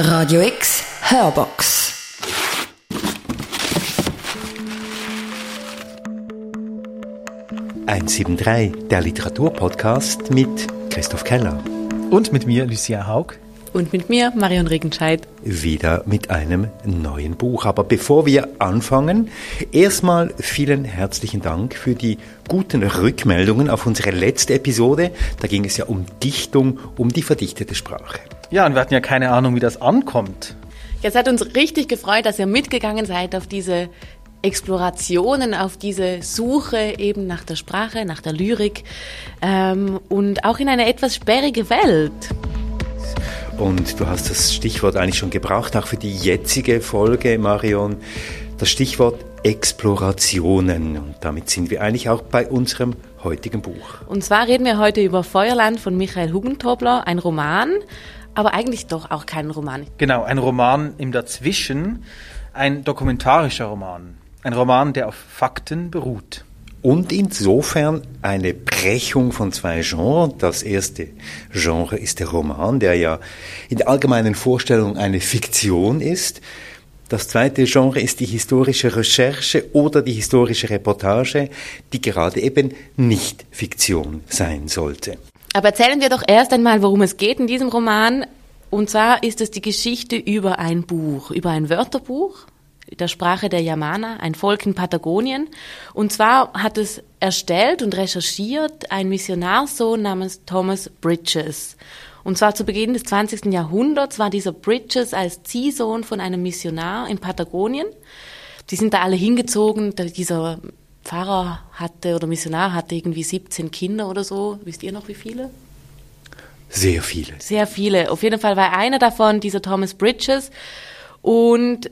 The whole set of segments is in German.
Radio X Hörbox. «173», der Literaturpodcast mit Christoph Keller. Und mit mir, Lucia Haug. Und mit mir, Marion Regenscheid. Wieder mit einem neuen Buch. Aber bevor wir anfangen, erstmal vielen herzlichen Dank für die guten Rückmeldungen auf unsere letzte Episode. Da ging es ja um Dichtung, um die verdichtete Sprache. Ja, und wir hatten ja keine Ahnung, wie das ankommt. Jetzt hat uns richtig gefreut, dass ihr mitgegangen seid auf diese Explorationen, auf diese Suche eben nach der Sprache, nach der Lyrik ähm, und auch in eine etwas sperrige Welt. Und du hast das Stichwort eigentlich schon gebraucht, auch für die jetzige Folge, Marion. Das Stichwort Explorationen. Und damit sind wir eigentlich auch bei unserem heutigen Buch. Und zwar reden wir heute über Feuerland von Michael Hugentobler, ein Roman, aber eigentlich doch auch kein Roman. Genau, ein Roman im Dazwischen, ein dokumentarischer Roman. Ein Roman, der auf Fakten beruht. Und insofern eine Brechung von zwei Genres. Das erste Genre ist der Roman, der ja in der allgemeinen Vorstellung eine Fiktion ist. Das zweite Genre ist die historische Recherche oder die historische Reportage, die gerade eben nicht Fiktion sein sollte. Aber erzählen wir doch erst einmal, worum es geht in diesem Roman. Und zwar ist es die Geschichte über ein Buch, über ein Wörterbuch der Sprache der Yamana, ein Volk in Patagonien. Und zwar hat es erstellt und recherchiert ein Missionarsohn namens Thomas Bridges. Und zwar zu Beginn des 20. Jahrhunderts war dieser Bridges als Ziehsohn von einem Missionar in Patagonien. Die sind da alle hingezogen. Dieser Pfarrer hatte oder Missionar hatte irgendwie 17 Kinder oder so. Wisst ihr noch wie viele? Sehr viele. Sehr viele. Auf jeden Fall war einer davon dieser Thomas Bridges. Und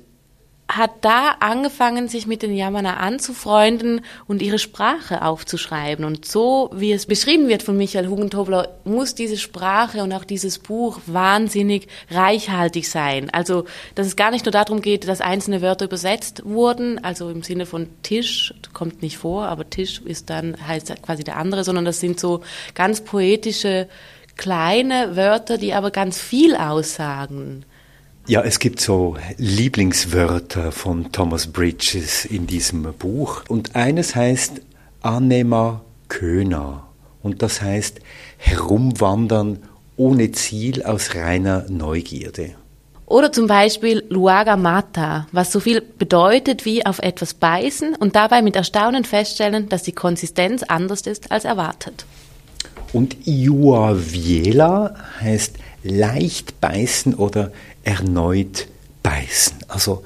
hat da angefangen, sich mit den Yamana anzufreunden und ihre Sprache aufzuschreiben. Und so, wie es beschrieben wird von Michael Hugentobler, muss diese Sprache und auch dieses Buch wahnsinnig reichhaltig sein. Also, dass es gar nicht nur darum geht, dass einzelne Wörter übersetzt wurden, also im Sinne von Tisch, kommt nicht vor, aber Tisch ist dann, heißt quasi der andere, sondern das sind so ganz poetische, kleine Wörter, die aber ganz viel aussagen. Ja, es gibt so Lieblingswörter von Thomas Bridges in diesem Buch. Und eines heißt Anema Köna. Und das heißt herumwandern ohne Ziel aus reiner Neugierde. Oder zum Beispiel Luaga Mata, was so viel bedeutet wie auf etwas beißen und dabei mit Erstaunen feststellen, dass die Konsistenz anders ist als erwartet. Und Iuaviela heißt leicht beißen oder erneut beißen. Also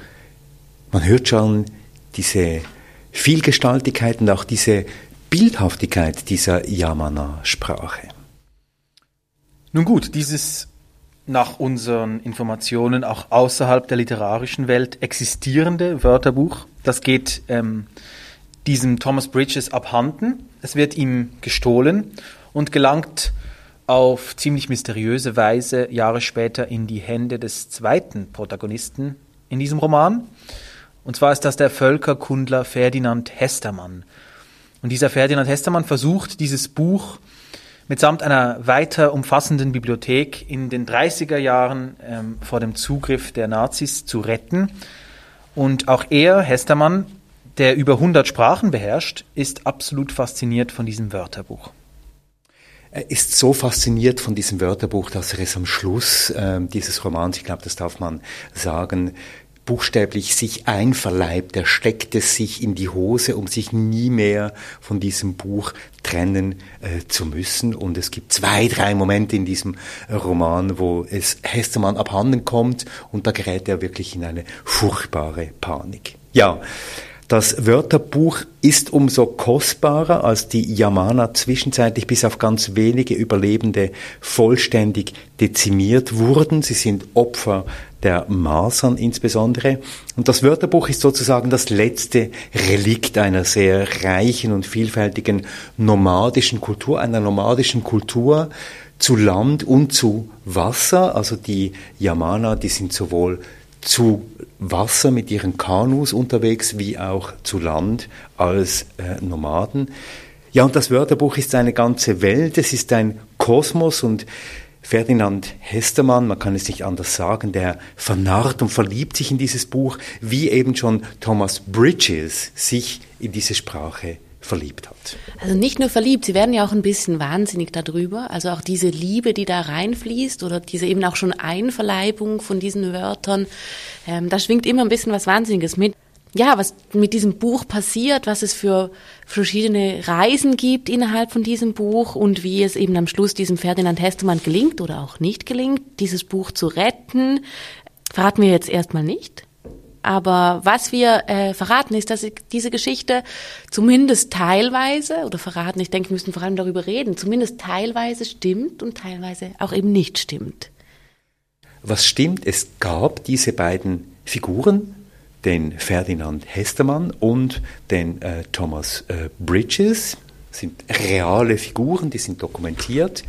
man hört schon diese Vielgestaltigkeit und auch diese Bildhaftigkeit dieser Yamana-Sprache. Nun gut, dieses nach unseren Informationen auch außerhalb der literarischen Welt existierende Wörterbuch, das geht ähm, diesem Thomas Bridges abhanden. Es wird ihm gestohlen und gelangt auf ziemlich mysteriöse Weise Jahre später in die Hände des zweiten Protagonisten in diesem Roman. Und zwar ist das der Völkerkundler Ferdinand Hestermann. Und dieser Ferdinand Hestermann versucht, dieses Buch mitsamt einer weiter umfassenden Bibliothek in den 30er Jahren ähm, vor dem Zugriff der Nazis zu retten. Und auch er, Hestermann, der über 100 Sprachen beherrscht, ist absolut fasziniert von diesem Wörterbuch. Er ist so fasziniert von diesem Wörterbuch, dass er es am Schluss äh, dieses Romans, ich glaube, das darf man sagen, buchstäblich sich einverleibt. Er steckt es sich in die Hose, um sich nie mehr von diesem Buch trennen äh, zu müssen. Und es gibt zwei, drei Momente in diesem Roman, wo es Hestermann abhanden kommt und da gerät er wirklich in eine furchtbare Panik. Ja, das Wörterbuch ist umso kostbarer, als die Yamana zwischenzeitlich bis auf ganz wenige Überlebende vollständig dezimiert wurden. Sie sind Opfer der Masern insbesondere. Und das Wörterbuch ist sozusagen das letzte Relikt einer sehr reichen und vielfältigen nomadischen Kultur, einer nomadischen Kultur zu Land und zu Wasser. Also die Yamana, die sind sowohl zu Wasser mit ihren Kanus unterwegs wie auch zu Land als äh, Nomaden. Ja, und das Wörterbuch ist eine ganze Welt, es ist ein Kosmos und Ferdinand Hestermann, man kann es nicht anders sagen, der vernarrt und verliebt sich in dieses Buch, wie eben schon Thomas Bridges sich in diese Sprache verliebt hat. Also nicht nur verliebt, sie werden ja auch ein bisschen wahnsinnig darüber. Also auch diese Liebe, die da reinfließt oder diese eben auch schon Einverleibung von diesen Wörtern, ähm, da schwingt immer ein bisschen was Wahnsinniges mit. Ja, was mit diesem Buch passiert, was es für verschiedene Reisen gibt innerhalb von diesem Buch und wie es eben am Schluss diesem Ferdinand Hestermann gelingt oder auch nicht gelingt, dieses Buch zu retten, verraten wir jetzt erstmal nicht. Aber was wir äh, verraten, ist, dass diese Geschichte zumindest teilweise, oder verraten, ich denke, wir müssen vor allem darüber reden, zumindest teilweise stimmt und teilweise auch eben nicht stimmt. Was stimmt, es gab diese beiden Figuren, den Ferdinand Hestermann und den äh, Thomas äh, Bridges, sind reale Figuren, die sind dokumentiert.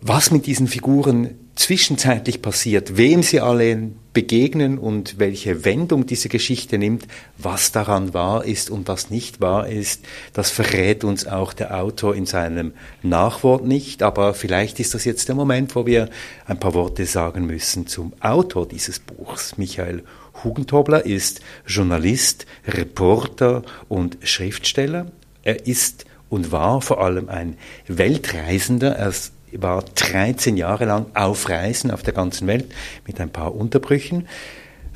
Was mit diesen Figuren zwischenzeitlich passiert, wem sie alle begegnen und welche Wendung diese Geschichte nimmt, was daran wahr ist und was nicht wahr ist, das verrät uns auch der Autor in seinem Nachwort nicht. Aber vielleicht ist das jetzt der Moment, wo wir ein paar Worte sagen müssen zum Autor dieses Buchs. Michael Hugentobler ist Journalist, Reporter und Schriftsteller. Er ist und war vor allem ein Weltreisender. Er war 13 Jahre lang auf Reisen auf der ganzen Welt mit ein paar Unterbrüchen.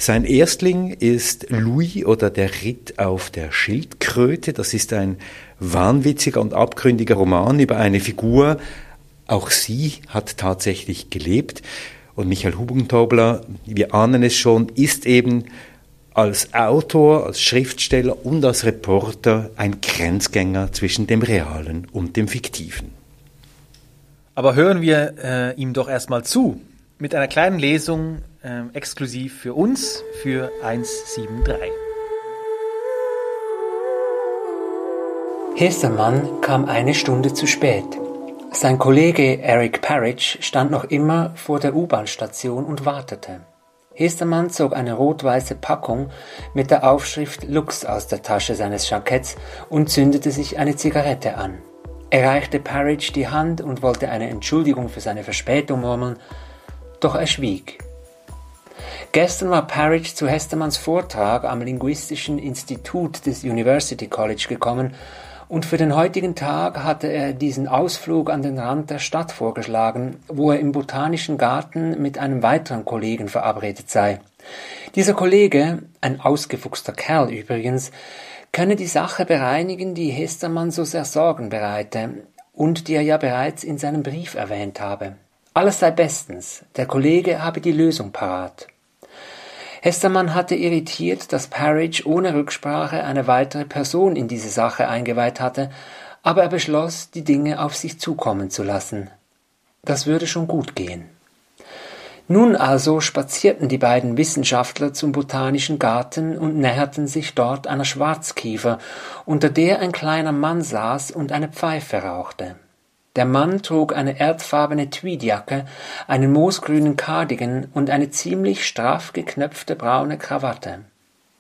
Sein Erstling ist Louis oder der Ritt auf der Schildkröte. Das ist ein wahnwitziger und abgründiger Roman über eine Figur. Auch sie hat tatsächlich gelebt. Und Michael Hubentobler, wir ahnen es schon, ist eben als Autor, als Schriftsteller und als Reporter ein Grenzgänger zwischen dem Realen und dem Fiktiven. Aber hören wir äh, ihm doch erstmal zu mit einer kleinen Lesung äh, exklusiv für uns für 173. Hestermann kam eine Stunde zu spät. Sein Kollege Eric Parrish stand noch immer vor der U-Bahn-Station und wartete. Hestermann zog eine rot-weiße Packung mit der Aufschrift Lux aus der Tasche seines Jacketts und zündete sich eine Zigarette an. Er reichte Parrish die Hand und wollte eine Entschuldigung für seine Verspätung murmeln, doch er schwieg. Gestern war Parrish zu Hestermanns Vortrag am Linguistischen Institut des University College gekommen und für den heutigen Tag hatte er diesen Ausflug an den Rand der Stadt vorgeschlagen, wo er im Botanischen Garten mit einem weiteren Kollegen verabredet sei. Dieser Kollege, ein ausgefuchster Kerl übrigens, könne die Sache bereinigen, die Hestermann so sehr Sorgen bereite und die er ja bereits in seinem Brief erwähnt habe. Alles sei bestens, der Kollege habe die Lösung parat. Hestermann hatte irritiert, dass Parrish ohne Rücksprache eine weitere Person in diese Sache eingeweiht hatte, aber er beschloss, die Dinge auf sich zukommen zu lassen. Das würde schon gut gehen. Nun also spazierten die beiden Wissenschaftler zum Botanischen Garten und näherten sich dort einer Schwarzkiefer, unter der ein kleiner Mann saß und eine Pfeife rauchte. Der Mann trug eine erdfarbene Tweedjacke, einen moosgrünen Cardigan und eine ziemlich straff geknöpfte braune Krawatte.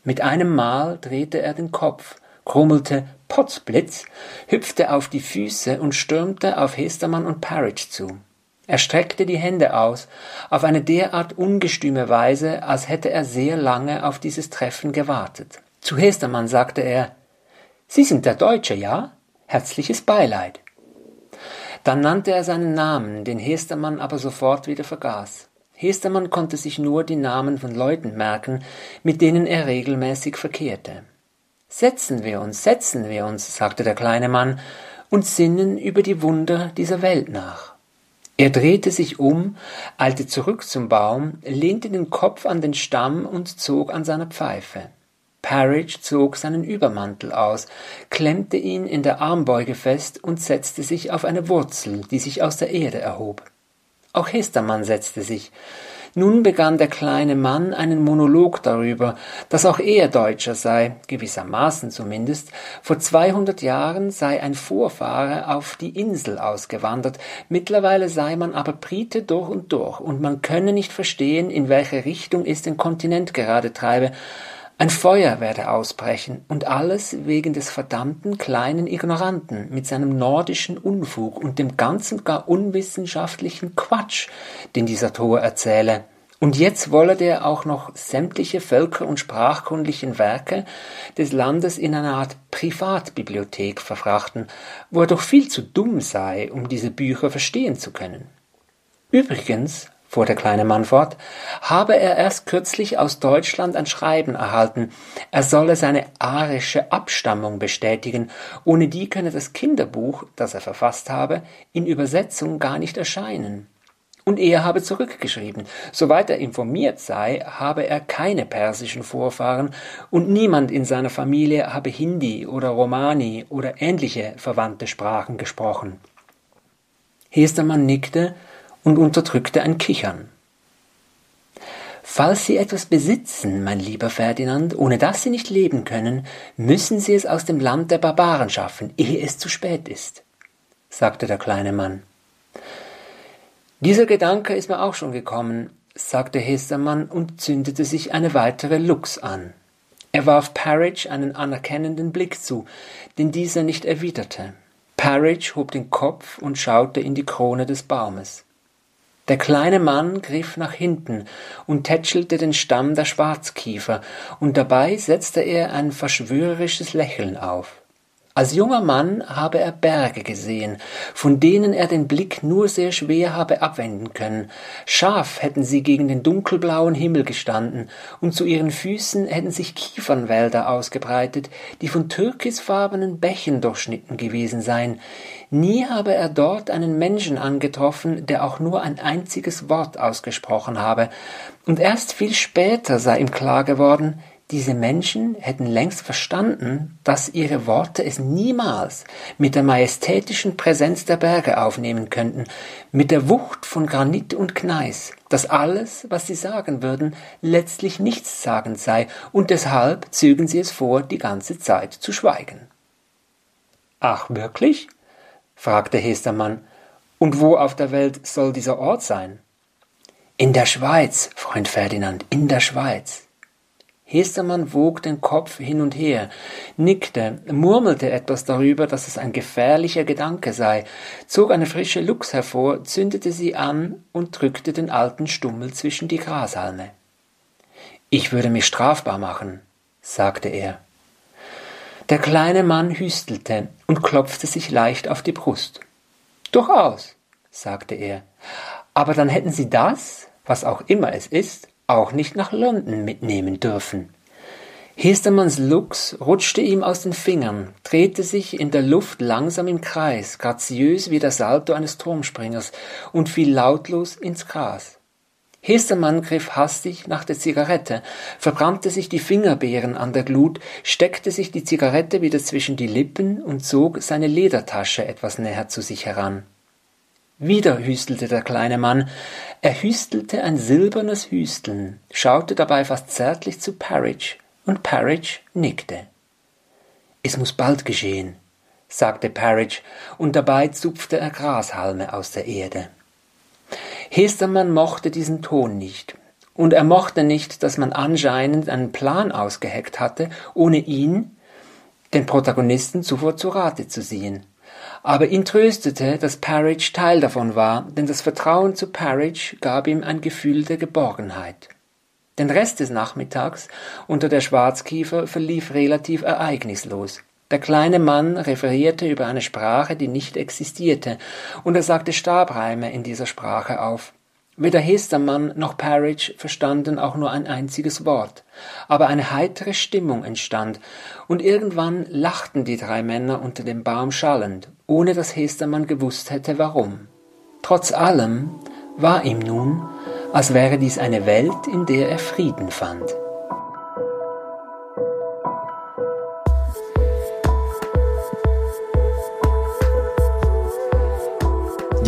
Mit einem Mal drehte er den Kopf, krummelte Potzblitz, hüpfte auf die Füße und stürmte auf Hestermann und Parrish zu. Er streckte die Hände aus, auf eine derart ungestüme Weise, als hätte er sehr lange auf dieses Treffen gewartet. Zu Hestermann sagte er Sie sind der Deutsche, ja? Herzliches Beileid. Dann nannte er seinen Namen, den Hestermann aber sofort wieder vergaß. Hestermann konnte sich nur die Namen von Leuten merken, mit denen er regelmäßig verkehrte. Setzen wir uns, setzen wir uns, sagte der kleine Mann, und sinnen über die Wunder dieser Welt nach. Er drehte sich um, eilte zurück zum Baum, lehnte den Kopf an den Stamm und zog an seiner Pfeife. Parrish zog seinen Übermantel aus, klemmte ihn in der Armbeuge fest und setzte sich auf eine Wurzel, die sich aus der Erde erhob. Auch Hestermann setzte sich, nun begann der kleine Mann einen Monolog darüber, dass auch er Deutscher sei, gewissermaßen zumindest. Vor 200 Jahren sei ein Vorfahre auf die Insel ausgewandert, mittlerweile sei man aber Brite durch und durch, und man könne nicht verstehen, in welche Richtung es den Kontinent gerade treibe, Ein Feuer werde ausbrechen und alles wegen des verdammten kleinen Ignoranten mit seinem nordischen Unfug und dem ganzen gar unwissenschaftlichen Quatsch, den dieser Tor erzähle. Und jetzt wolle der auch noch sämtliche völker- und sprachkundlichen Werke des Landes in eine Art Privatbibliothek verfrachten, wo er doch viel zu dumm sei, um diese Bücher verstehen zu können. Übrigens, fuhr der kleine Mann fort, habe er erst kürzlich aus Deutschland ein Schreiben erhalten, er solle seine arische Abstammung bestätigen, ohne die könne das Kinderbuch, das er verfasst habe, in Übersetzung gar nicht erscheinen. Und er habe zurückgeschrieben, soweit er informiert sei, habe er keine persischen Vorfahren und niemand in seiner Familie habe Hindi oder Romani oder ähnliche verwandte Sprachen gesprochen. Hestermann nickte und unterdrückte ein Kichern. Falls Sie etwas besitzen, mein lieber Ferdinand, ohne das Sie nicht leben können, müssen Sie es aus dem Land der Barbaren schaffen, ehe es zu spät ist, sagte der kleine Mann. Dieser Gedanke ist mir auch schon gekommen, sagte Hestermann und zündete sich eine weitere Lux an. Er warf Parridge einen anerkennenden Blick zu, den dieser nicht erwiderte. Parridge hob den Kopf und schaute in die Krone des Baumes. Der kleine Mann griff nach hinten und tätschelte den Stamm der Schwarzkiefer, und dabei setzte er ein verschwörerisches Lächeln auf. Als junger Mann habe er Berge gesehen, von denen er den Blick nur sehr schwer habe abwenden können. Scharf hätten sie gegen den dunkelblauen Himmel gestanden, und zu ihren Füßen hätten sich Kiefernwälder ausgebreitet, die von türkisfarbenen Bächen durchschnitten gewesen seien. Nie habe er dort einen Menschen angetroffen, der auch nur ein einziges Wort ausgesprochen habe, und erst viel später sei ihm klar geworden, diese Menschen hätten längst verstanden, dass ihre Worte es niemals mit der majestätischen Präsenz der Berge aufnehmen könnten, mit der Wucht von Granit und Gneis, dass alles, was sie sagen würden, letztlich nichtssagend sei, und deshalb zögen sie es vor, die ganze Zeit zu schweigen. Ach, wirklich? Fragte Hestermann. Und wo auf der Welt soll dieser Ort sein? In der Schweiz, Freund Ferdinand, in der Schweiz. Hestermann wog den Kopf hin und her, nickte, murmelte etwas darüber, dass es ein gefährlicher Gedanke sei, zog eine frische Lux hervor, zündete sie an und drückte den alten Stummel zwischen die Grashalme. Ich würde mich strafbar machen, sagte er. Der kleine Mann hüstelte und klopfte sich leicht auf die Brust. Durchaus, sagte er, aber dann hätten Sie das, was auch immer es ist, auch nicht nach London mitnehmen dürfen. Hestermanns Lux rutschte ihm aus den Fingern, drehte sich in der Luft langsam im Kreis, graziös wie der Salto eines Turmspringers, und fiel lautlos ins Gras. Hestermann griff hastig nach der Zigarette, verbrannte sich die Fingerbeeren an der Glut, steckte sich die Zigarette wieder zwischen die Lippen und zog seine Ledertasche etwas näher zu sich heran. Wieder hüstelte der kleine Mann. Er hüstelte ein silbernes Hüsteln, schaute dabei fast zärtlich zu Parridge, und Parridge nickte. Es muss bald geschehen, sagte Parridge, und dabei zupfte er Grashalme aus der Erde. Hestermann mochte diesen Ton nicht, und er mochte nicht, dass man anscheinend einen Plan ausgeheckt hatte, ohne ihn, den Protagonisten, zuvor zu Rate zu ziehen. Aber ihn tröstete, dass Parridge Teil davon war, denn das Vertrauen zu Parridge gab ihm ein Gefühl der Geborgenheit. Den Rest des Nachmittags unter der Schwarzkiefer verlief relativ ereignislos. Der kleine Mann referierte über eine Sprache, die nicht existierte, und er sagte Stabreime in dieser Sprache auf. Weder Hestermann noch Parridge verstanden auch nur ein einziges Wort, aber eine heitere Stimmung entstand, und irgendwann lachten die drei Männer unter dem Baum schallend, ohne dass Hestermann gewusst hätte warum. Trotz allem war ihm nun, als wäre dies eine Welt, in der er Frieden fand.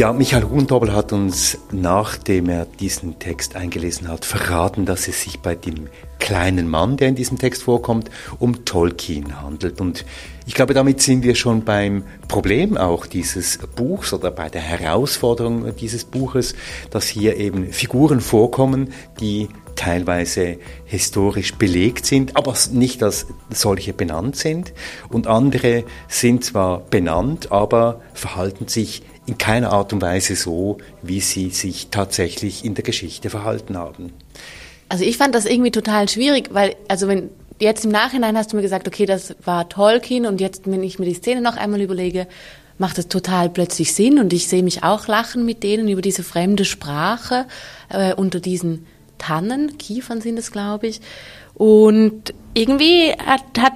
Ja, Michael Rundobel hat uns, nachdem er diesen Text eingelesen hat, verraten, dass es sich bei dem kleinen Mann, der in diesem Text vorkommt, um Tolkien handelt. Und ich glaube, damit sind wir schon beim Problem auch dieses Buchs oder bei der Herausforderung dieses Buches, dass hier eben Figuren vorkommen, die teilweise historisch belegt sind, aber nicht als solche benannt sind. Und andere sind zwar benannt, aber verhalten sich in keiner Art und Weise so, wie sie sich tatsächlich in der Geschichte verhalten haben. Also ich fand das irgendwie total schwierig, weil, also wenn jetzt im Nachhinein hast du mir gesagt, okay, das war Tolkien und jetzt, wenn ich mir die Szene noch einmal überlege, macht es total plötzlich Sinn und ich sehe mich auch lachen mit denen über diese fremde Sprache äh, unter diesen Tannen, Kiefern sind es, glaube ich. Und irgendwie hat, hat,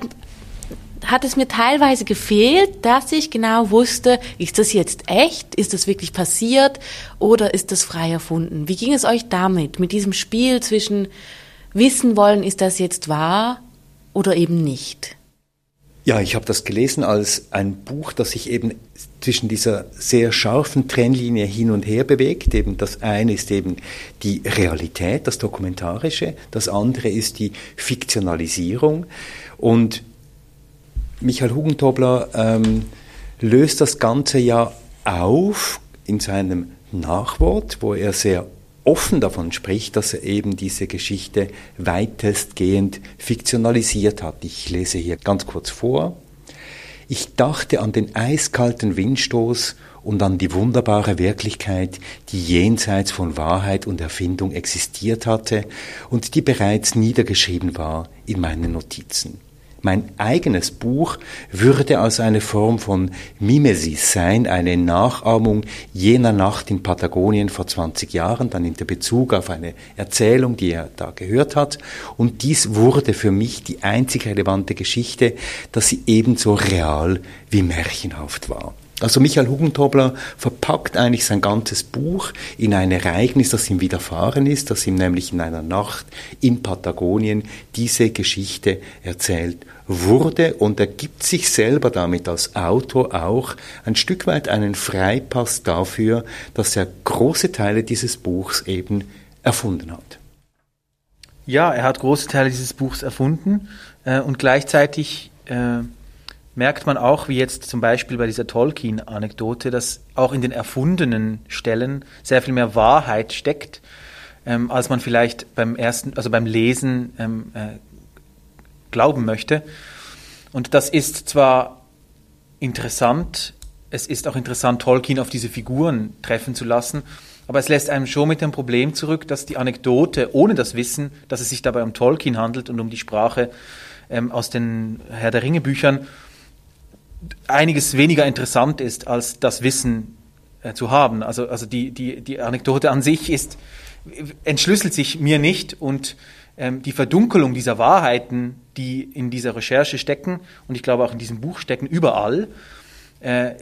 hat es mir teilweise gefehlt, dass ich genau wusste, ist das jetzt echt? Ist das wirklich passiert? Oder ist das frei erfunden? Wie ging es euch damit? Mit diesem Spiel zwischen wissen wollen, ist das jetzt wahr oder eben nicht? Ja, ich habe das gelesen als ein Buch, das sich eben zwischen dieser sehr scharfen Trennlinie hin und her bewegt. Eben das eine ist eben die Realität, das Dokumentarische, das andere ist die Fiktionalisierung. Und Michael Hugentobler ähm, löst das Ganze ja auf in seinem Nachwort, wo er sehr offen davon spricht, dass er eben diese Geschichte weitestgehend fiktionalisiert hat. Ich lese hier ganz kurz vor. Ich dachte an den eiskalten Windstoß und an die wunderbare Wirklichkeit, die jenseits von Wahrheit und Erfindung existiert hatte und die bereits niedergeschrieben war in meinen Notizen. Mein eigenes Buch würde als eine Form von Mimesis sein, eine Nachahmung jener Nacht in Patagonien vor 20 Jahren. Dann nimmt er Bezug auf eine Erzählung, die er da gehört hat. Und dies wurde für mich die einzig relevante Geschichte, dass sie ebenso real wie märchenhaft war. Also Michael Hugentobler verpackt eigentlich sein ganzes Buch in ein Ereignis, das ihm widerfahren ist, das ihm nämlich in einer Nacht in Patagonien diese Geschichte erzählt wurde und er gibt sich selber damit als Autor auch ein Stück weit einen Freipass dafür, dass er große Teile dieses Buchs eben erfunden hat. Ja, er hat große Teile dieses Buchs erfunden äh, und gleichzeitig äh, merkt man auch, wie jetzt zum Beispiel bei dieser Tolkien-Anekdote, dass auch in den erfundenen Stellen sehr viel mehr Wahrheit steckt, ähm, als man vielleicht beim ersten, also beim Lesen ähm, äh, glauben möchte. Und das ist zwar interessant, es ist auch interessant, Tolkien auf diese Figuren treffen zu lassen, aber es lässt einem schon mit dem Problem zurück, dass die Anekdote, ohne das Wissen, dass es sich dabei um Tolkien handelt und um die Sprache ähm, aus den Herr der Ringe Büchern, einiges weniger interessant ist, als das Wissen äh, zu haben. Also, also die, die, die Anekdote an sich ist, entschlüsselt sich mir nicht und ähm, die Verdunkelung dieser Wahrheiten, die in dieser Recherche stecken und ich glaube auch in diesem Buch stecken, überall, äh,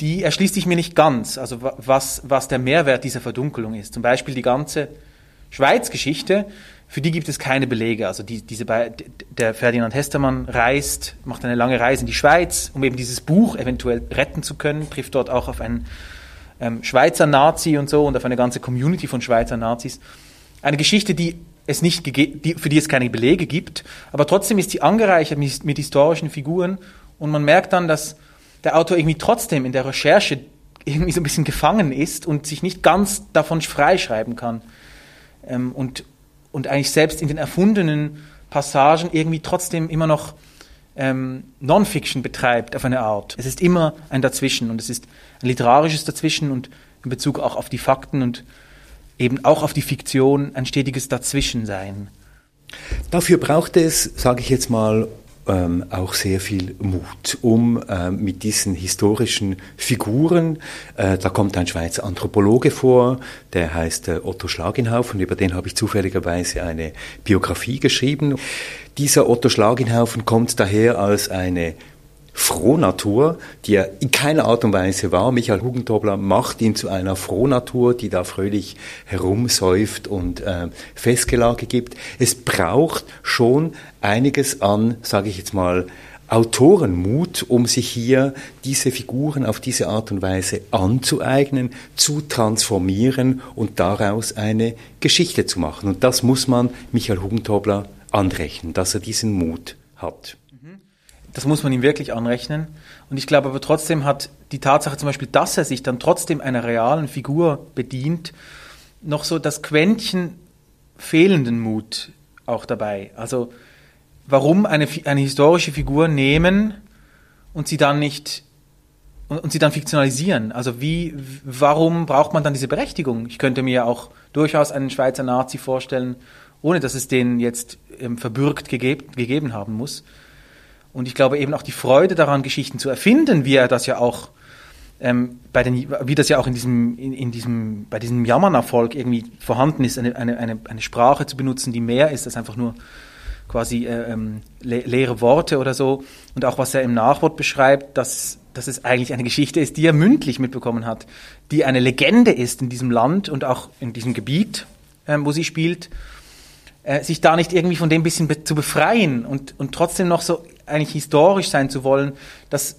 die erschließt sich mir nicht ganz. Also was, was der Mehrwert dieser Verdunkelung ist. Zum Beispiel die ganze Schweiz-Geschichte, für die gibt es keine Belege. Also die, diese, der Ferdinand Hestermann reist, macht eine lange Reise in die Schweiz, um eben dieses Buch eventuell retten zu können, trifft dort auch auf einen ähm, Schweizer Nazi und so und auf eine ganze Community von Schweizer Nazis. Eine Geschichte, die es nicht die, für die es keine Belege gibt, aber trotzdem ist sie angereichert mit, mit historischen Figuren und man merkt dann, dass der Autor irgendwie trotzdem in der Recherche irgendwie so ein bisschen gefangen ist und sich nicht ganz davon freischreiben kann. Ähm, und, und eigentlich selbst in den erfundenen Passagen irgendwie trotzdem immer noch ähm, Non-Fiction betreibt auf eine Art. Es ist immer ein Dazwischen und es ist ein literarisches Dazwischen und in Bezug auch auf die Fakten und eben auch auf die Fiktion ein stetiges Dazwischensein. Dafür braucht es, sage ich jetzt mal, ähm, auch sehr viel Mut, um äh, mit diesen historischen Figuren, äh, da kommt ein Schweizer Anthropologe vor, der heißt äh, Otto Schlagenhaufen, über den habe ich zufälligerweise eine Biografie geschrieben. Dieser Otto Schlagenhaufen kommt daher als eine Frohnatur, die er in keiner Art und Weise war. Michael Hugentobler macht ihn zu einer Frohnatur, die da fröhlich herumsäuft und äh, Festgelage gibt. Es braucht schon einiges an, sage ich jetzt mal, Autorenmut, um sich hier diese Figuren auf diese Art und Weise anzueignen, zu transformieren und daraus eine Geschichte zu machen. Und das muss man Michael Hugentobler anrechnen, dass er diesen Mut hat. Das muss man ihm wirklich anrechnen. Und ich glaube aber trotzdem hat die Tatsache zum Beispiel, dass er sich dann trotzdem einer realen Figur bedient, noch so das Quäntchen fehlenden Mut auch dabei. Also warum eine, eine historische Figur nehmen und sie dann nicht und, und sie dann fiktionalisieren. Also wie, warum braucht man dann diese Berechtigung? Ich könnte mir auch durchaus einen Schweizer Nazi vorstellen, ohne dass es den jetzt ähm, verbürgt gegeb, gegeben haben muss. Und ich glaube eben auch die Freude daran, Geschichten zu erfinden, wie er das ja auch ähm, bei den, wie das ja auch in diesem, in, in diesem, bei diesem Jammernerfolg irgendwie vorhanden ist, eine, eine, eine, eine Sprache zu benutzen, die mehr ist als einfach nur quasi äh, ähm, le leere Worte oder so. Und auch was er im Nachwort beschreibt, dass, dass es eigentlich eine Geschichte ist, die er mündlich mitbekommen hat, die eine Legende ist in diesem Land und auch in diesem Gebiet, äh, wo sie spielt, äh, sich da nicht irgendwie von dem bisschen be zu befreien und, und trotzdem noch so eigentlich historisch sein zu wollen, das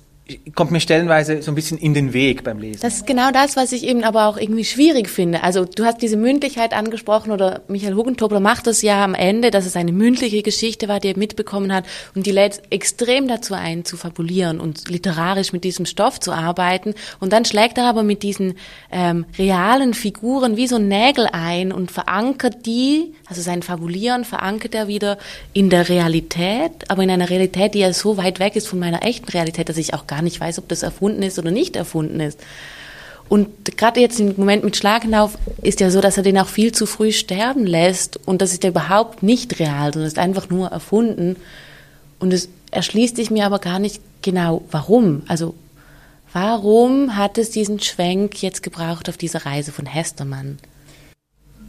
kommt mir stellenweise so ein bisschen in den Weg beim Lesen. Das ist genau das, was ich eben aber auch irgendwie schwierig finde. Also du hast diese Mündlichkeit angesprochen oder Michael Huggentobler macht das ja am Ende, dass es eine mündliche Geschichte war, die er mitbekommen hat und die lädt extrem dazu ein, zu fabulieren und literarisch mit diesem Stoff zu arbeiten und dann schlägt er aber mit diesen ähm, realen Figuren wie so Nägel ein und verankert die, also sein Fabulieren verankert er wieder in der Realität, aber in einer Realität, die ja so weit weg ist von meiner echten Realität, dass ich auch gar gar nicht weiß, ob das erfunden ist oder nicht erfunden ist. Und gerade jetzt im Moment mit Schlagenlauf ist ja so, dass er den auch viel zu früh sterben lässt und das ist ja überhaupt nicht real, sondern ist einfach nur erfunden. Und es erschließt sich mir aber gar nicht genau, warum. Also warum hat es diesen Schwenk jetzt gebraucht auf dieser Reise von Hestermann?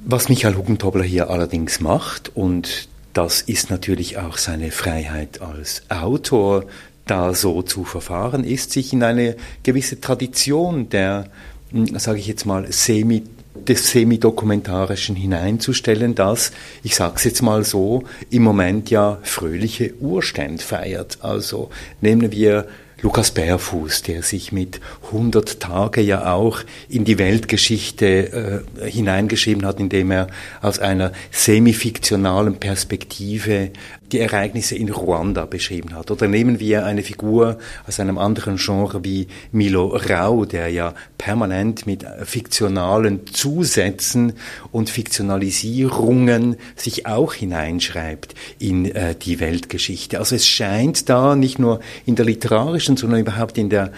Was Michael Huggentobler hier allerdings macht, und das ist natürlich auch seine Freiheit als Autor, da so zu verfahren ist, sich in eine gewisse Tradition der, hm, sage ich jetzt mal, semi des Semidokumentarischen hineinzustellen, das, ich sage es jetzt mal so, im Moment ja fröhliche Urständ feiert. Also nehmen wir Lukas Bärfuß, der sich mit 100 Tage ja auch in die Weltgeschichte äh, hineingeschrieben hat, indem er aus einer semifiktionalen Perspektive die Ereignisse in Ruanda beschrieben hat. Oder nehmen wir eine Figur aus einem anderen Genre wie Milo Rau, der ja permanent mit fiktionalen Zusätzen und Fiktionalisierungen sich auch hineinschreibt in äh, die Weltgeschichte. Also es scheint da nicht nur in der literarischen, sondern überhaupt in der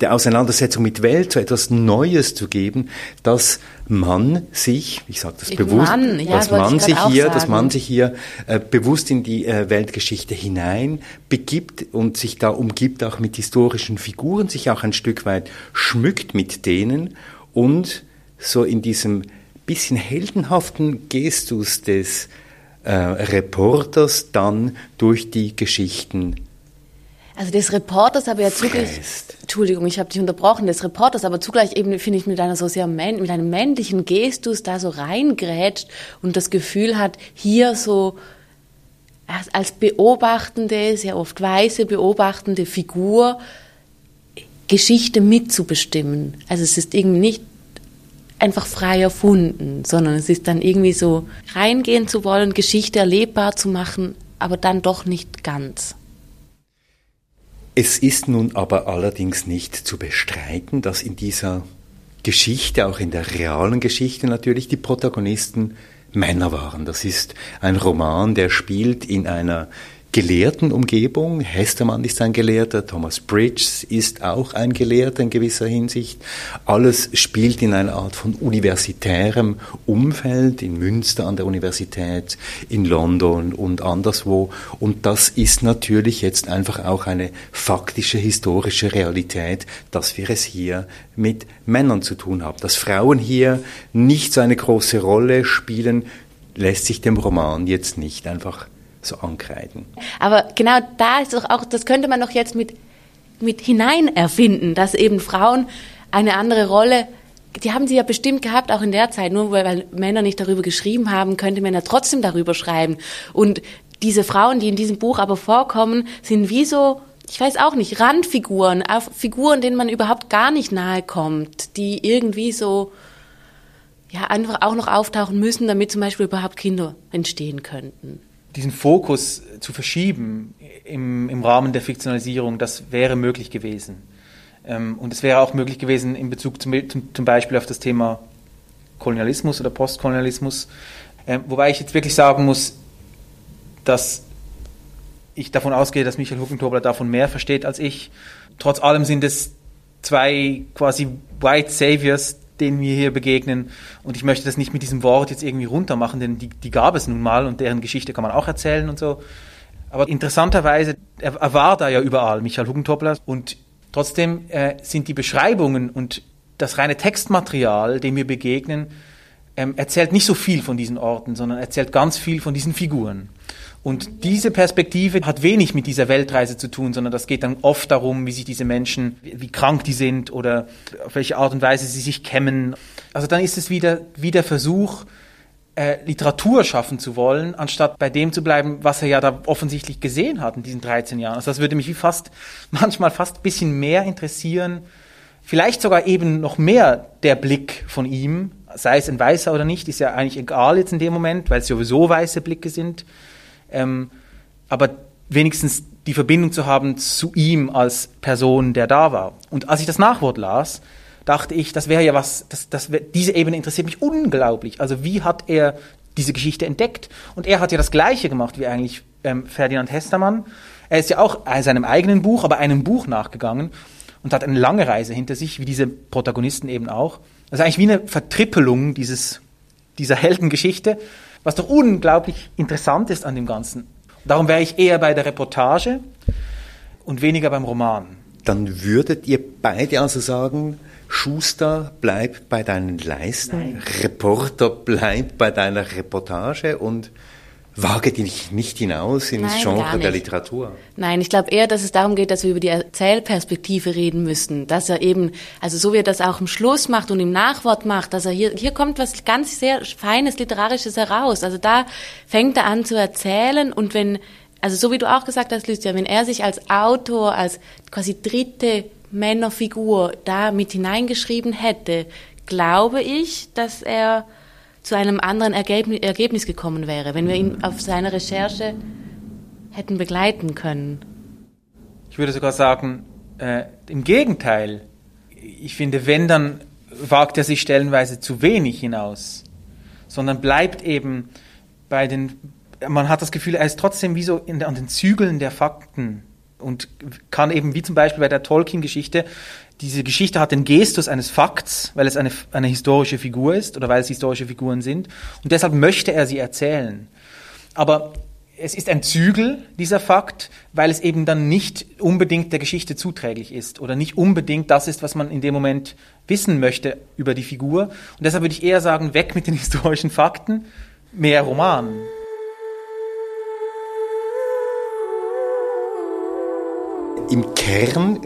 der Auseinandersetzung mit Welt so etwas Neues zu geben, dass man sich, ich sage das ich bewusst, Mann, ja, dass man sich hier, sagen. dass man sich hier äh, bewusst in die äh, Weltgeschichte hinein begibt und sich da umgibt auch mit historischen Figuren, sich auch ein Stück weit schmückt mit denen und so in diesem bisschen heldenhaften Gestus des äh, Reporters dann durch die Geschichten also des Reporters aber ja zugleich, Entschuldigung, ich habe dich unterbrochen, des Reporters aber zugleich eben, finde ich, mit einer so sehr, mit einem männlichen Gestus da so reingrätscht und das Gefühl hat, hier so als beobachtende, sehr oft weiße beobachtende Figur Geschichte mitzubestimmen. Also es ist irgendwie nicht einfach frei erfunden, sondern es ist dann irgendwie so reingehen zu wollen, Geschichte erlebbar zu machen, aber dann doch nicht ganz. Es ist nun aber allerdings nicht zu bestreiten, dass in dieser Geschichte, auch in der realen Geschichte natürlich, die Protagonisten Männer waren. Das ist ein Roman, der spielt in einer gelehrten Umgebung. Hestermann ist ein Gelehrter, Thomas Bridges ist auch ein Gelehrter in gewisser Hinsicht. Alles spielt in einer Art von universitärem Umfeld, in Münster an der Universität, in London und anderswo. Und das ist natürlich jetzt einfach auch eine faktische historische Realität, dass wir es hier mit Männern zu tun haben. Dass Frauen hier nicht so eine große Rolle spielen, lässt sich dem Roman jetzt nicht einfach so ankreiden. Aber genau da ist doch auch, das könnte man doch jetzt mit, mit hinein erfinden, dass eben Frauen eine andere Rolle die haben sie ja bestimmt gehabt, auch in der Zeit. Nur weil Männer nicht darüber geschrieben haben, könnte Männer trotzdem darüber schreiben. Und diese Frauen, die in diesem Buch aber vorkommen, sind wie so, ich weiß auch nicht, Randfiguren, Figuren, denen man überhaupt gar nicht nahe kommt, die irgendwie so, ja, einfach auch noch auftauchen müssen, damit zum Beispiel überhaupt Kinder entstehen könnten diesen Fokus zu verschieben im, im Rahmen der Fiktionalisierung, das wäre möglich gewesen. Ähm, und es wäre auch möglich gewesen in Bezug zum, zum, Beispiel auf das Thema Kolonialismus oder Postkolonialismus, Ähm, wobei ich jetzt wirklich sagen muss, dass ich davon ausgehe, dass Michael Huckentobler davon mehr versteht als ich. Trotz allem sind es zwei quasi White Saviors, denen wir hier begegnen. Und ich möchte das nicht mit diesem Wort jetzt irgendwie runtermachen, denn die, die gab es nun mal und deren Geschichte kann man auch erzählen und so. Aber interessanterweise, er, er war da ja überall, Michael Huggentobler. Und trotzdem äh, sind die Beschreibungen und das reine Textmaterial, dem wir begegnen, ähm, erzählt nicht so viel von diesen Orten, sondern erzählt ganz viel von diesen Figuren. Und diese Perspektive hat wenig mit dieser Weltreise zu tun, sondern das geht dann oft darum, wie sich diese Menschen, wie krank die sind oder auf welche Art und Weise sie sich kämmen. Also dann ist es wieder, wieder der Versuch, äh, Literatur schaffen zu wollen, anstatt bei dem zu bleiben, was er ja da offensichtlich gesehen hat in diesen 13 Jahren. Also das würde mich wie fast, manchmal fast ein bisschen mehr interessieren. Vielleicht sogar eben noch mehr der Blick von ihm, sei es ein weißer oder nicht, ist ja eigentlich egal jetzt in dem Moment, weil es sowieso weiße Blicke sind. Ähm, aber wenigstens die Verbindung zu haben zu ihm als Person, der da war. Und als ich das Nachwort las, dachte ich, das wäre ja was, das, das wär, diese Ebene interessiert mich unglaublich. Also wie hat er diese Geschichte entdeckt? Und er hat ja das Gleiche gemacht wie eigentlich ähm, Ferdinand Hestermann. Er ist ja auch seinem eigenen Buch, aber einem Buch nachgegangen und hat eine lange Reise hinter sich, wie diese Protagonisten eben auch. Das ist eigentlich wie eine Vertrippelung dieses, dieser Heldengeschichte, was doch unglaublich interessant ist an dem Ganzen. Darum wäre ich eher bei der Reportage und weniger beim Roman. Dann würdet ihr beide also sagen, Schuster, bleib bei deinen Leisten, Nein. Reporter, bleib bei deiner Reportage und wage dich nicht hinaus ins Nein, Genre der Literatur. Nein, ich glaube eher, dass es darum geht, dass wir über die Erzählperspektive reden müssen. Dass er eben, also so wie er das auch im Schluss macht und im Nachwort macht, dass er hier, hier kommt was ganz sehr Feines, Literarisches heraus. Also da fängt er an zu erzählen und wenn, also so wie du auch gesagt hast, Lucia, wenn er sich als Autor, als quasi dritte Männerfigur da mit hineingeschrieben hätte, glaube ich, dass er zu einem anderen Ergebnis gekommen wäre, wenn wir ihn auf seiner Recherche hätten begleiten können. Ich würde sogar sagen, äh, im Gegenteil. Ich finde, wenn, dann wagt er sich stellenweise zu wenig hinaus, sondern bleibt eben bei den, man hat das Gefühl, er ist trotzdem wie so in, an den Zügeln der Fakten und kann eben, wie zum Beispiel bei der Tolkien-Geschichte, diese Geschichte hat den Gestus eines Fakts, weil es eine, eine historische Figur ist oder weil es historische Figuren sind. Und deshalb möchte er sie erzählen. Aber es ist ein Zügel, dieser Fakt, weil es eben dann nicht unbedingt der Geschichte zuträglich ist oder nicht unbedingt das ist, was man in dem Moment wissen möchte über die Figur. Und deshalb würde ich eher sagen, weg mit den historischen Fakten, mehr Roman. Im Kern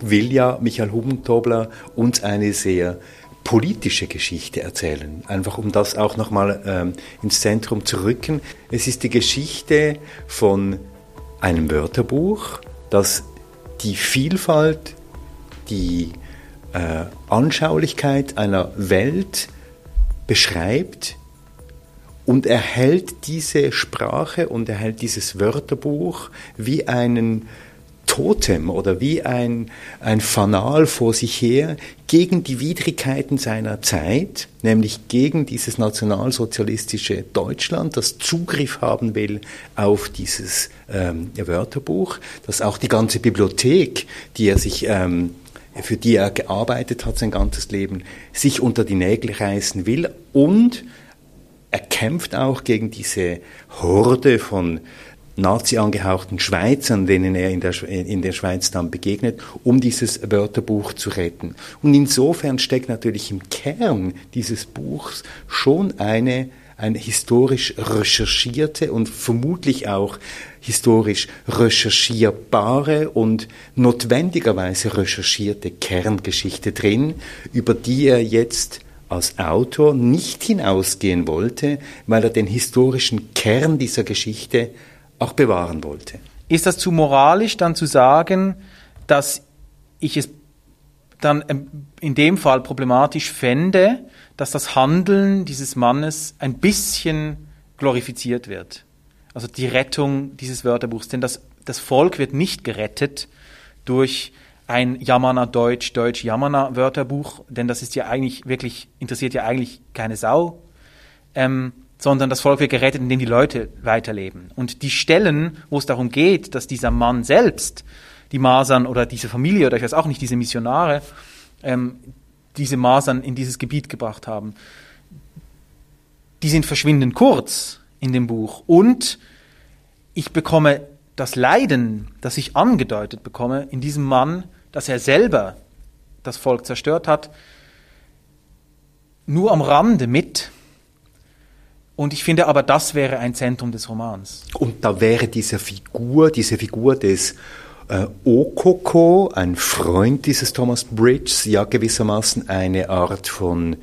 will ja Michael Hubentobler uns eine sehr politische Geschichte erzählen. Einfach um das auch nochmal ähm, ins Zentrum zu rücken. Es ist die Geschichte von einem Wörterbuch, das die Vielfalt, die äh, Anschaulichkeit einer Welt beschreibt und erhält diese Sprache und erhält dieses Wörterbuch wie einen Totem oder wie ein, ein Fanal vor sich her gegen die Widrigkeiten seiner Zeit, nämlich gegen dieses nationalsozialistische Deutschland, das Zugriff haben will auf dieses ähm, Wörterbuch, dass auch die ganze Bibliothek, die er sich ähm, für die er gearbeitet hat sein ganzes Leben, sich unter die Nägel reißen will und er kämpft auch gegen diese Horde von Nazi angehauchten Schweizern, denen er in der, in der Schweiz dann begegnet, um dieses Wörterbuch zu retten. Und insofern steckt natürlich im Kern dieses Buchs schon eine eine historisch recherchierte und vermutlich auch historisch recherchierbare und notwendigerweise recherchierte Kerngeschichte drin, über die er jetzt als Autor nicht hinausgehen wollte, weil er den historischen Kern dieser Geschichte auch bewahren wollte. Ist das zu moralisch dann zu sagen, dass ich es dann ähm, in dem Fall problematisch fände, dass das Handeln dieses Mannes ein bisschen glorifiziert wird? Also die Rettung dieses Wörterbuchs. Denn das, das Volk wird nicht gerettet durch ein Jammerner Deutsch, Deutsch Jammerner Wörterbuch, denn das ist ja eigentlich wirklich, interessiert ja eigentlich keine Sau. Ähm, sondern das Volk wird gerettet, indem die Leute weiterleben. Und die Stellen, wo es darum geht, dass dieser Mann selbst die Masern oder diese Familie oder ich weiß auch nicht, diese Missionare, ähm, diese Masern in dieses Gebiet gebracht haben, die sind verschwindend kurz in dem Buch. Und ich bekomme das Leiden, das ich angedeutet bekomme, in diesem Mann, dass er selber das Volk zerstört hat, nur am Rande mit. Und ich finde aber, das wäre ein Zentrum des Romans. Und da wäre diese Figur, diese Figur des äh, Okoko, ein Freund dieses Thomas Bridges, ja gewissermaßen eine Art von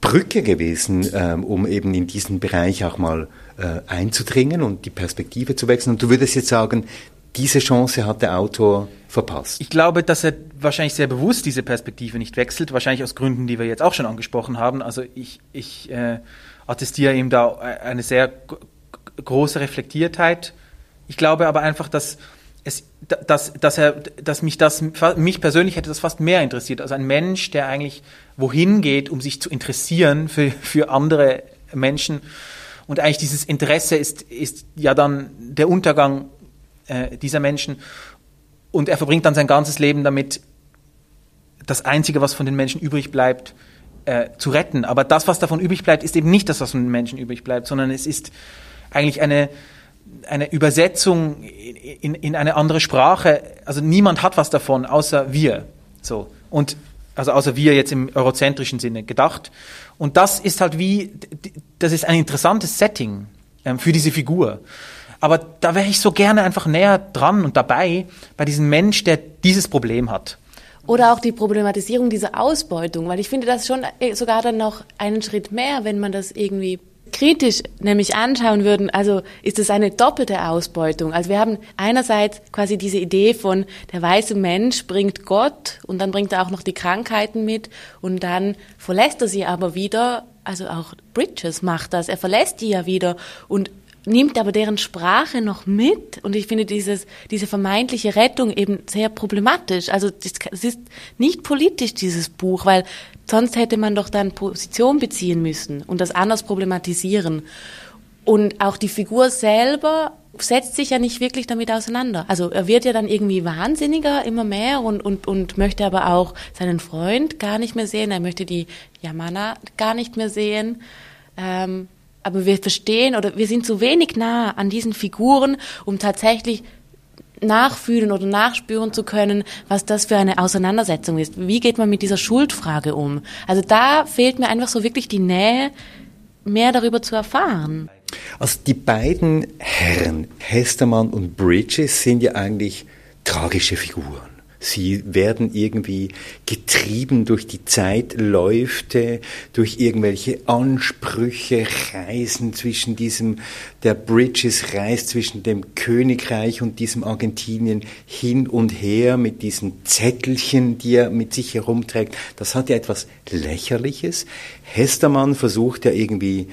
Brücke gewesen, ähm, um eben in diesen Bereich auch mal äh, einzudringen und die Perspektive zu wechseln. Und du würdest jetzt sagen, diese Chance hat der Autor verpasst. Ich glaube, dass er wahrscheinlich sehr bewusst diese Perspektive nicht wechselt, wahrscheinlich aus Gründen, die wir jetzt auch schon angesprochen haben. Also ich, ich äh, attestiere ihm da eine sehr große Reflektiertheit. Ich glaube aber einfach, dass es, dass, dass er, dass mich das, mich persönlich hätte das fast mehr interessiert. Also ein Mensch, der eigentlich wohin geht, um sich zu interessieren für, für andere Menschen. Und eigentlich dieses Interesse ist, ist ja dann der Untergang äh, dieser Menschen. Und er verbringt dann sein ganzes Leben damit, das Einzige, was von den Menschen übrig bleibt, äh, zu retten. Aber das, was davon übrig bleibt, ist eben nicht das, was von den Menschen übrig bleibt, sondern es ist eigentlich eine, eine Übersetzung in, in eine andere Sprache. Also niemand hat was davon, außer wir. So. Und also außer wir jetzt im eurozentrischen Sinne gedacht. Und das ist halt wie, das ist ein interessantes Setting ähm, für diese Figur. Aber da wäre ich so gerne einfach näher dran und dabei bei diesem Mensch, der dieses Problem hat. Oder auch die Problematisierung dieser Ausbeutung, weil ich finde das schon äh, sogar dann noch einen Schritt mehr, wenn man das irgendwie kritisch nämlich anschauen würden, also ist es eine doppelte Ausbeutung. Also wir haben einerseits quasi diese Idee von der weiße Mensch bringt Gott und dann bringt er auch noch die Krankheiten mit und dann verlässt er sie aber wieder. Also auch Bridges macht das. Er verlässt die ja wieder und nimmt aber deren Sprache noch mit und ich finde dieses, diese vermeintliche Rettung eben sehr problematisch. Also es ist nicht politisch, dieses Buch, weil sonst hätte man doch dann Position beziehen müssen und das anders problematisieren. Und auch die Figur selber setzt sich ja nicht wirklich damit auseinander. Also er wird ja dann irgendwie wahnsinniger immer mehr und, und, und möchte aber auch seinen Freund gar nicht mehr sehen. Er möchte die Yamana gar nicht mehr sehen. Ähm, aber wir verstehen oder wir sind zu wenig nah an diesen Figuren, um tatsächlich nachfühlen oder nachspüren zu können, was das für eine Auseinandersetzung ist. Wie geht man mit dieser Schuldfrage um? Also da fehlt mir einfach so wirklich die Nähe, mehr darüber zu erfahren. Also die beiden Herren, Hestermann und Bridges, sind ja eigentlich tragische Figuren. Sie werden irgendwie getrieben durch die Zeitläufte, durch irgendwelche Ansprüche, reisen zwischen diesem, der Bridges reist zwischen dem Königreich und diesem Argentinien hin und her mit diesen Zettelchen, die er mit sich herumträgt. Das hat ja etwas Lächerliches. Hestermann versucht ja irgendwie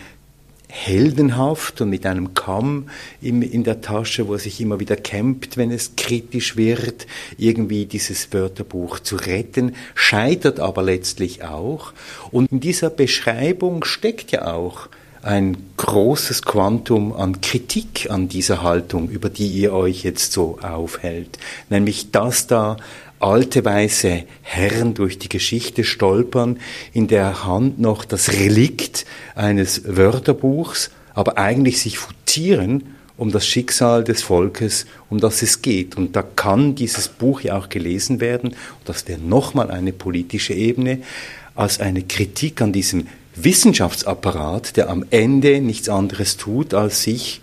heldenhaft und mit einem Kamm in der Tasche, wo er sich immer wieder kämpft, wenn es kritisch wird, irgendwie dieses Wörterbuch zu retten, scheitert aber letztlich auch. Und in dieser Beschreibung steckt ja auch ein großes Quantum an Kritik an dieser Haltung, über die ihr euch jetzt so aufhält. Nämlich, dass da alte weiße Herren durch die Geschichte stolpern, in der Hand noch das Relikt eines Wörterbuchs, aber eigentlich sich futieren um das Schicksal des Volkes, um das es geht. Und da kann dieses Buch ja auch gelesen werden, das wäre nochmal eine politische Ebene, als eine Kritik an diesem Wissenschaftsapparat, der am Ende nichts anderes tut, als sich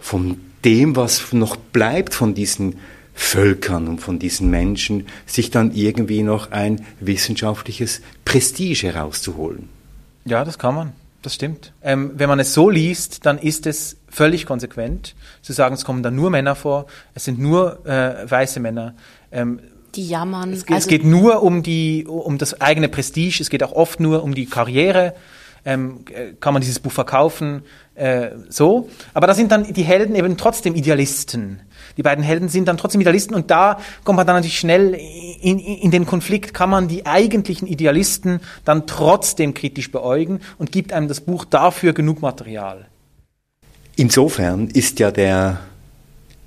von dem, was noch bleibt von diesen Völkern und von diesen Menschen, sich dann irgendwie noch ein wissenschaftliches Prestige herauszuholen. Ja, das kann man. Das stimmt. Ähm, wenn man es so liest, dann ist es völlig konsequent zu sagen, es kommen dann nur Männer vor, es sind nur äh, weiße Männer. Ähm, die jammern. Es, also es, geht nur um die, um das eigene Prestige, es geht auch oft nur um die Karriere. Ähm, äh, kann man dieses Buch verkaufen? Äh, so. Aber da sind dann die Helden eben trotzdem Idealisten Die beiden Helden sind dann trotzdem Idealisten und da kommt man dann natürlich schnell in, in den Konflikt, kann man die eigentlichen Idealisten dann trotzdem kritisch beäugen und gibt einem das Buch dafür genug Material. Insofern ist ja der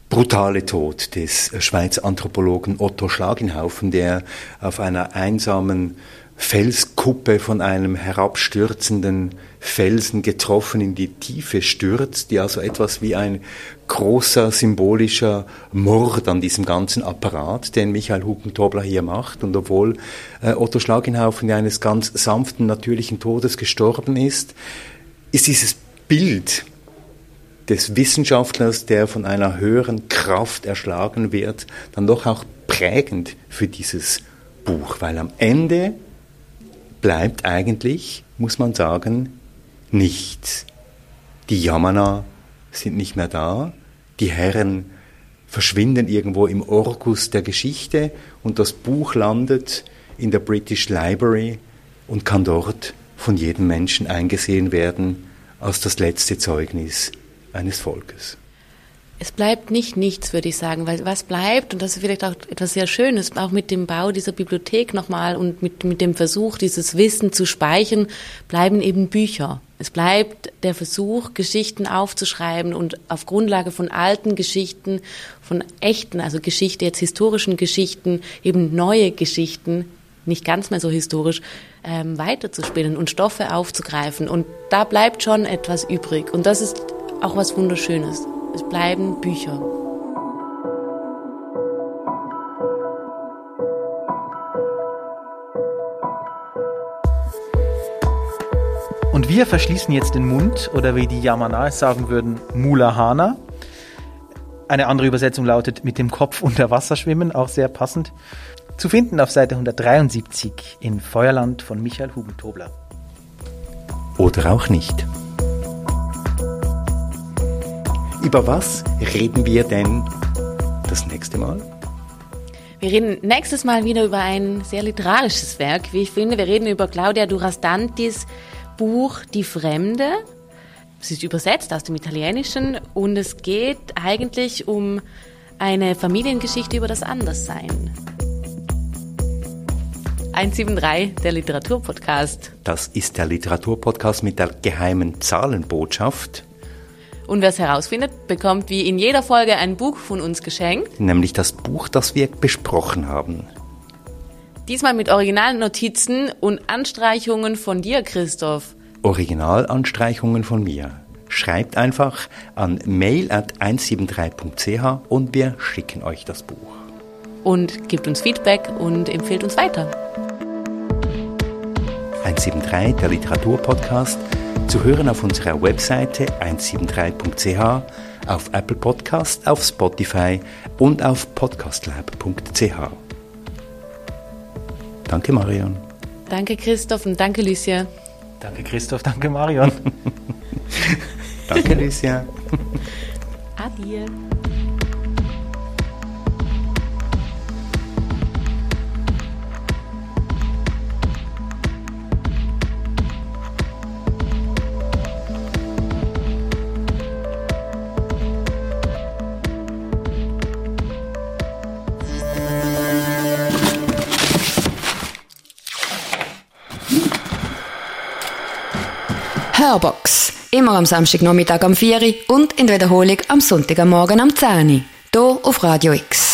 brutale Tod des Schweizer Anthropologen Otto Schlagenhaufen, der auf einer einsamen Felskuppe von einem herabstürzenden Felsen getroffen in die Tiefe stürzt, die also etwas wie ein großer symbolischer Mord an diesem ganzen Apparat, den Michael Hubentobler hier macht. Und obwohl äh, Otto ja eines ganz sanften, natürlichen Todes gestorben ist, ist dieses Bild des Wissenschaftlers, der von einer höheren Kraft erschlagen wird, dann doch auch prägend für dieses Buch, weil am Ende bleibt eigentlich, muss man sagen, nichts. Die Yamana sind nicht mehr da, die Herren verschwinden irgendwo im Orkus der Geschichte und das Buch landet in der British Library und kann dort von jedem Menschen eingesehen werden als das letzte Zeugnis eines Volkes. Es bleibt nicht nichts, würde ich sagen, weil was bleibt, und das ist vielleicht auch etwas sehr Schönes, auch mit dem Bau dieser Bibliothek nochmal und mit, mit dem Versuch, dieses Wissen zu speichern, bleiben eben Bücher. Es bleibt der Versuch, Geschichten aufzuschreiben und auf Grundlage von alten Geschichten, von echten, also Geschichte, jetzt historischen Geschichten, eben neue Geschichten, nicht ganz mehr so historisch, ähm, weiterzuspinnen und Stoffe aufzugreifen. Und da bleibt schon etwas übrig. Und das ist auch was Wunderschönes. Es bleiben Bücher. Und wir verschließen jetzt den Mund oder wie die Yamanae sagen würden, Mulahana. Eine andere Übersetzung lautet mit dem Kopf unter Wasser schwimmen, auch sehr passend. Zu finden auf Seite 173 in Feuerland von Michael Hubentobler. Oder auch nicht. Über was reden wir denn das nächste Mal? Wir reden nächstes Mal wieder über ein sehr literarisches Werk, wie ich finde. Wir reden über Claudia Durastantis Buch Die Fremde. Es ist übersetzt aus dem Italienischen und es geht eigentlich um eine Familiengeschichte über das Anderssein. 173, der Literaturpodcast. Das ist der Literaturpodcast mit der geheimen Zahlenbotschaft. Und wer es herausfindet, bekommt wie in jeder Folge ein Buch von uns geschenkt. Nämlich das Buch, das wir besprochen haben. Diesmal mit Originalnotizen und Anstreichungen von dir, Christoph. Originalanstreichungen von mir. Schreibt einfach an mail at 173.ch und wir schicken euch das Buch. Und gebt uns Feedback und empfehlt uns weiter. 173, der Literaturpodcast zu hören auf unserer Webseite 173.ch, auf Apple Podcast, auf Spotify und auf podcastlab.ch. Danke Marion. Danke Christoph und danke Lucia. Danke Christoph, danke Marion. danke Lucia. Adieu. Hörbox. Immer am Samstagnachmittag am 4 Uhr und in der Wiederholung am Sonntagmorgen am 10 Uhr. Hier auf Radio X.